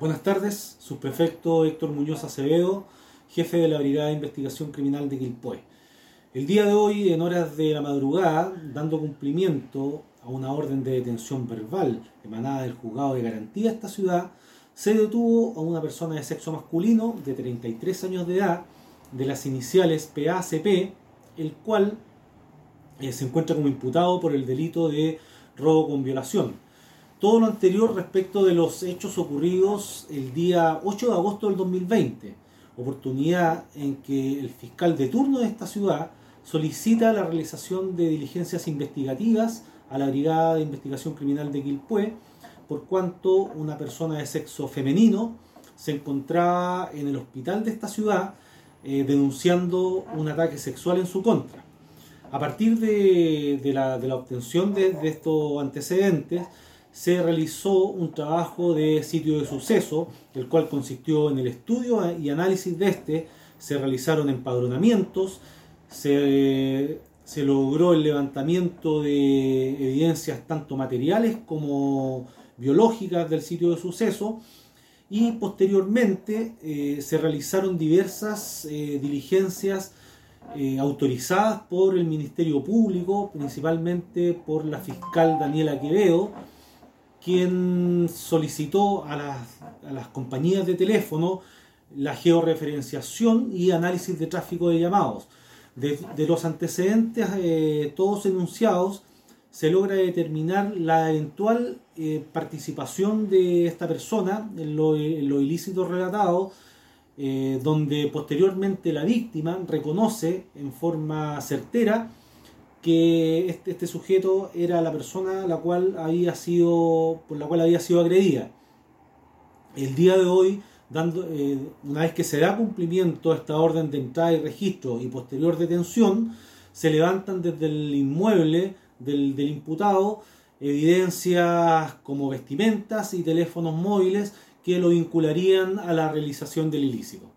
Buenas tardes, subprefecto Héctor Muñoz Acevedo, jefe de la Brigada de Investigación Criminal de Quilpué. El día de hoy, en horas de la madrugada, dando cumplimiento a una orden de detención verbal emanada del juzgado de garantía de esta ciudad, se detuvo a una persona de sexo masculino de 33 años de edad, de las iniciales PACP, el cual eh, se encuentra como imputado por el delito de robo con violación todo lo anterior respecto de los hechos ocurridos el día 8 de agosto del 2020, oportunidad en que el fiscal de turno de esta ciudad solicita la realización de diligencias investigativas a la Brigada de Investigación Criminal de Quilpué, por cuanto una persona de sexo femenino se encontraba en el hospital de esta ciudad eh, denunciando un ataque sexual en su contra. A partir de, la, obtención de estos antecedentes, se realizó un trabajo de sitio de suceso, el cual consistió en el estudio y análisis de este, se realizaron empadronamientos, se, logró el levantamiento de evidencias tanto materiales como biológicas del sitio de suceso. Y posteriormente eh, se realizaron diversas eh, diligencias eh, autorizadas por el Ministerio Público, principalmente por la fiscal Daniela Quevedo, quien solicitó a las, compañías de teléfono la georreferenciación y análisis de tráfico de llamados. De, los antecedentes eh, todos enunciados, se logra determinar la eventual eh, participación de esta persona en lo, ilícito relatado, eh, donde posteriormente la víctima reconoce en forma certera que este, este, sujeto era la persona la cual había sido, por la cual había sido agredida. El día de hoy, dando, eh, una vez que se da cumplimiento a esta orden de entrada y registro y posterior detención, se levantan desde el inmueble del, del imputado evidencias como vestimentas y teléfonos móviles que lo vincularían a la realización del ilícito.